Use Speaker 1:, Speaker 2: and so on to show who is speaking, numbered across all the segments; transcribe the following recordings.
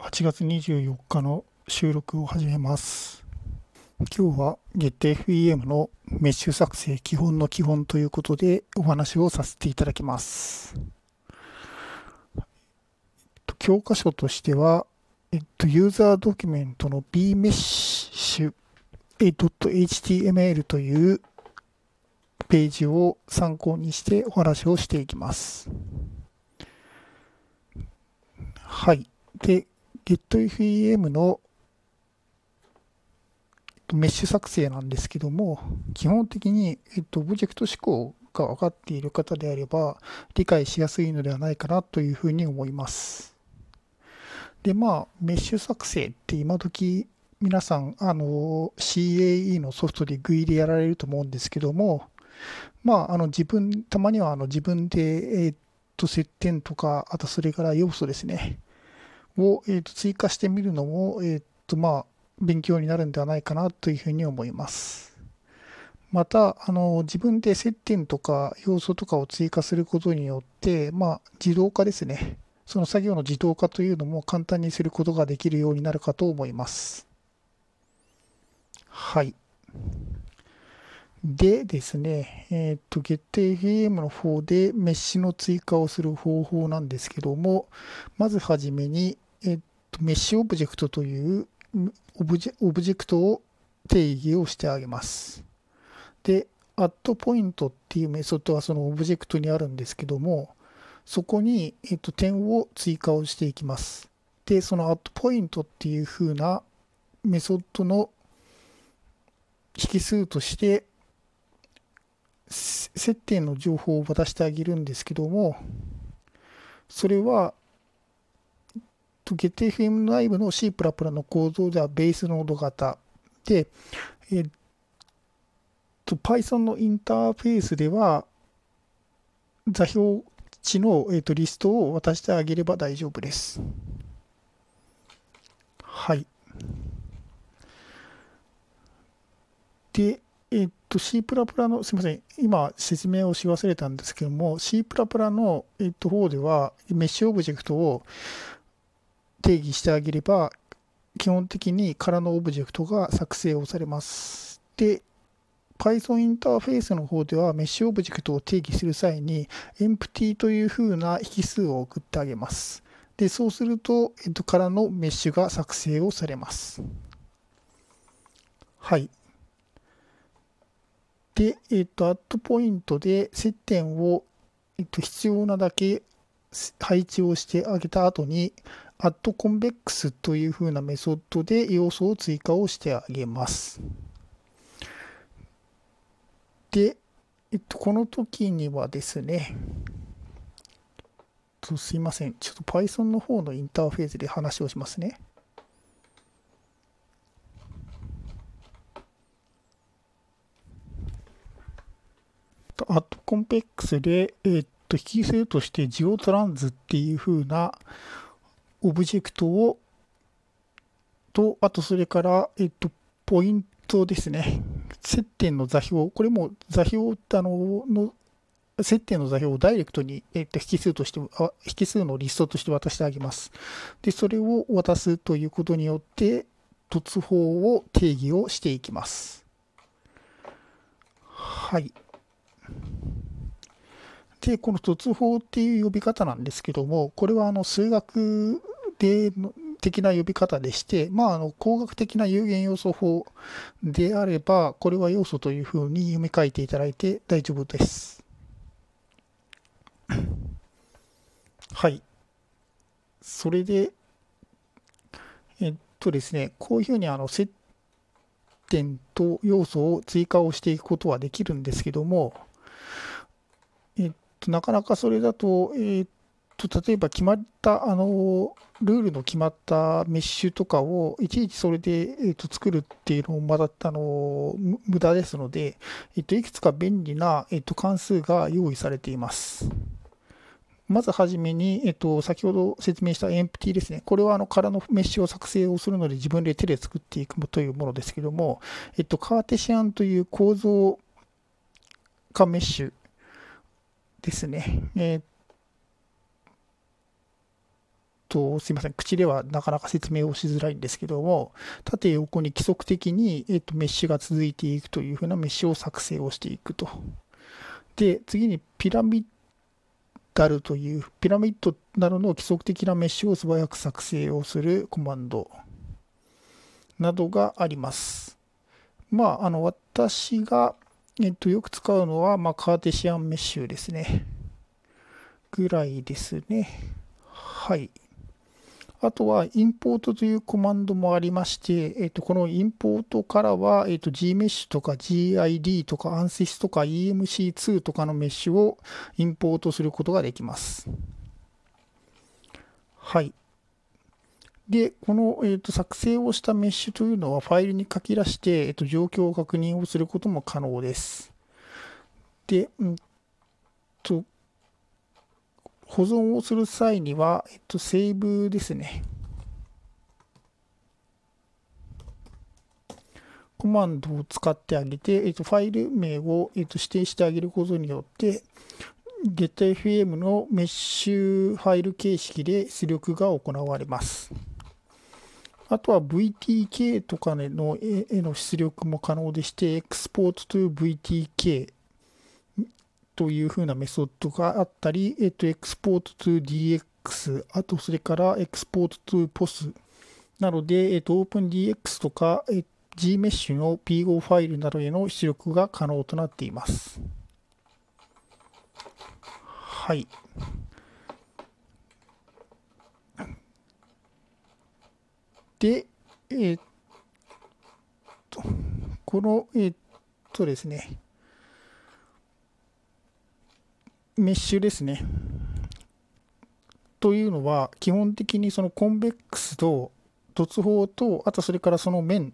Speaker 1: 8月24日の収録を始めます。今日は GetFEM のメッシュ作成基本の基本ということでお話をさせていただきます。教科書としては、えっと、ユーザードキュメントの bmesh.html というページを参考にしてお話をしていきます。はい。で、GetFEM のメッシュ作成なんですけども、基本的に、えっと、オブジェクト思考が分かっている方であれば、理解しやすいのではないかなというふうに思います。で、まあ、メッシュ作成って今時、皆さん、あの、CAE のソフトでグイでやられると思うんですけども、まあ、あの、自分、たまには、あの、自分で、えっと、接点とか、あと、それから要素ですね。を、えー、と追加してみるのも、えーとまあ、勉強になるんではないかなというふうに思います。またあの自分で接点とか要素とかを追加することによって、まあ、自動化ですねその作業の自動化というのも簡単にすることができるようになるかと思います。はい。でですね、えっ、と、 GetFEM の方でメッシュの追加をする方法なんですけども、まずはじめに、えっ、と、メッシュオブジェクトというオブジェオブジェクトを定義をしてあげます。で、 add point っていうメソッドはそのオブジェクトにあるんですけども、そこに、えっ、と、点を追加をしていきます。で、その add point っていう風なメソッドの引数として、接点の情報を渡してあげるんですけども、それは、GetFM 内部の C++ の構造ではベースノード型で、えっと、Python のインターフェースでは、座標値の、えっと、リストを渡してあげれば大丈夫です。はい。で、えっと、C++ の、すみません、今説明をし忘れたんですけども、C++ の、えっと、方では、メッシュオブジェクトを定義してあげれば、基本的に空のオブジェクトが作成をされます。で、Python インターフェースの方では、メッシュオブジェクトを定義する際に、empty というふうな引数を送ってあげます。で、そうすると、えっと、空のメッシュが作成をされます。はい。で、えっと、アットポイントで接点を、えっと、必要なだけ配置をしてあげた後に、アットコンベックスというふうなメソッドで要素を追加をしてあげます。で、えっと、この時にはですね、すいません。ちょっと Python の方のインターフェースで話をしますね。とアットコンペックスで、えー、っと、引数としてジオトランズっていう風なオブジェクトを、と、あとそれから、えー、っと、ポイントですね。接点の座標、これも座標あのの、接点の座標をダイレクトに、え、っと引数として、引数のリストとして渡してあげます。で、それを渡すということによって、突法を定義をしていきます。はい。で、この突法っていう呼び方なんですけども、これはあの数学で的な呼び方でして、まあ、あの工学的な有限要素法であれば、これは要素というふうに読み替えていただいて大丈夫です。はい。それで、えっとですね、こういうふうにあの接点と要素を追加をしていくことはできるんですけども、と、なかなかそれだと、えっと、例えば決まった、あの、ルールの決まったメッシュとかをいちいちそれで、えっと、作るっていうのもまだ、あの、無駄ですので、えっと、いくつか便利な、えっと、関数が用意されています。まずはじめに、えっと、先ほど説明した empty ですね。これはあの空のメッシュを作成をするので自分で手で作っていくというものですけども、えっと、カーテシアンという構造化メッシュですね。えーと、すいません、口ではなかなか説明をしづらいんですけども、縦横に規則的に、えっと、メッシュが続いていくというふうなメッシュを作成をしていくと。で、次にピラミッダルという、ピラミッドなどの規則的なメッシュを素早く作成をするコマンドなどがあります。まあ、あの、私が、えっと、よく使うのは、まあ、カーテシアンメッシュですね。ぐらいですね。はい。あとは、インポートというコマンドもありまして、えっと、このインポートからは、えっと、Gmesh とか GID とか ANSYS とか EMC2 とかのメッシュをインポートすることができます。はい。で、この、えーと、作成をしたメッシュというのはファイルに書き出して、えーと、状況を確認をすることも可能です。で、うんと、保存をする際には、えっと、セーブですね。コマンドを使ってあげて、えっと、ファイル名を、えっと、指定してあげることによって、GetFM のメッシュファイル形式で出力が行われます。あとは VTK とかの絵の出力も可能でして、Export to VTK というふうなメソッドがあったり、えっと、Export to DX、あとそれから Export to POS なので、えっと、OpenDX とかえ Gmesh の P5 ファイルなどへの出力が可能となっています。はい。で、えー、っと、この、えー、っとですね、メッシュですね。というのは、基本的にそのコンベックスと凸法と、あとそれからその面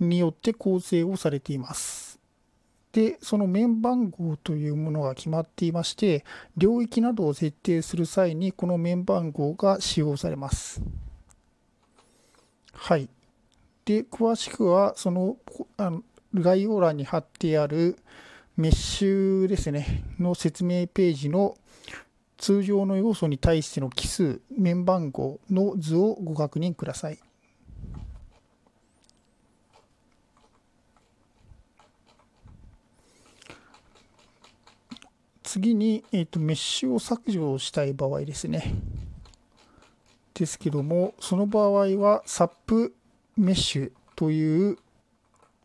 Speaker 1: によって構成をされています。で、その面番号というものが決まっていまして、領域などを設定する際にこの面番号が使用されます。はい。で、詳しくは、その、あの概要欄に貼ってあるメッシュですね、の説明ページの通常の要素に対しての奇数、面番号の図をご確認ください。次に、えーと、メッシュを削除したい場合ですね。ですけども、その場合は SAP メッシュという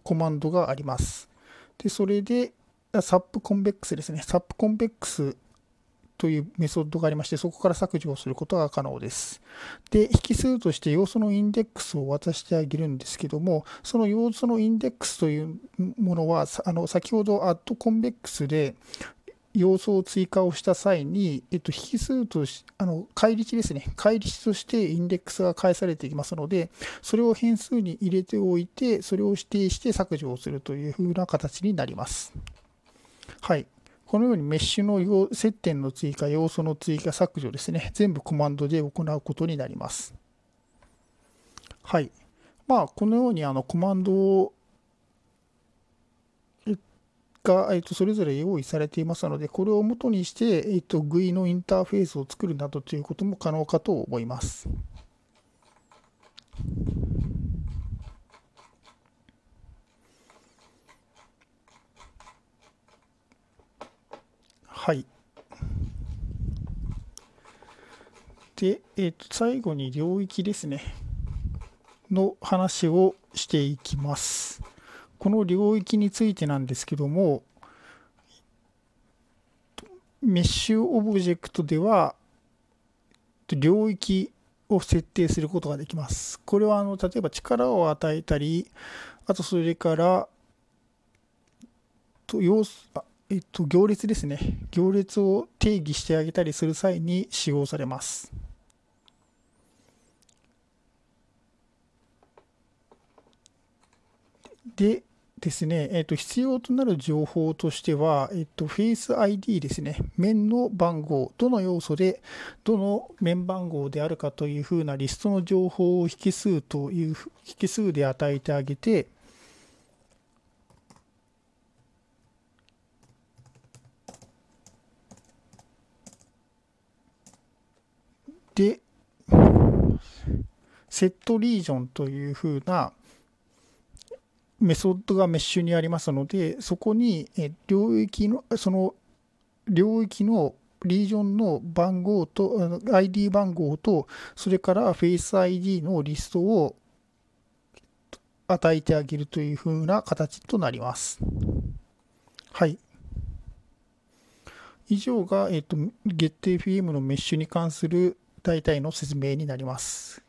Speaker 1: コマンドがあります。で、それで SAP コンベックスですね。SAP コンベックスというメソッドがありまして、そこから削除をすることが可能です。で、引数として要素のインデックスを渡してあげるんですけども、その要素のインデックスというものは、あの先ほどアットコンベックスで要素を追加をした際に、えっと、引数とし、あの、返り値ですね。返り値としてインデックスが返されていきますので、それを変数に入れておいて、それを指定して削除をするというふうな形になります。はい。このようにメッシュの接点の追加、要素の追加、削除ですね。全部コマンドで行うことになります。はい。まあ、このようにあのコマンドをが、えっと、それぞれ用意されていますので、これを元にして、えっと、GUI のインターフェースを作るなどということも可能かと思います。はい。で、えっと、最後に領域ですね。の話をしていきます。この領域についてなんですけども、メッシュオブジェクトでは、領域を設定することができます。これはあの例えば力を与えたり、あとそれからと要あえっと、行列ですね。行列を定義してあげたりする際に使用されます。で、ですね、えっと、必要となる情報としては、えっと、Face ID ですね、面の番号、どの要素で、どの面番号であるかというふうなリストの情報を引数という、引数で与えてあげて、で、セットリージョンというふうなメソッドがメッシュにありますので、そこに領域の、その領域のリージョンの番号と、ID 番号と、それから Face ID のリストを与えてあげるというふうな形となります。はい。以上が、えっ、ー、と、GetFM のメッシュに関する大体の説明になります。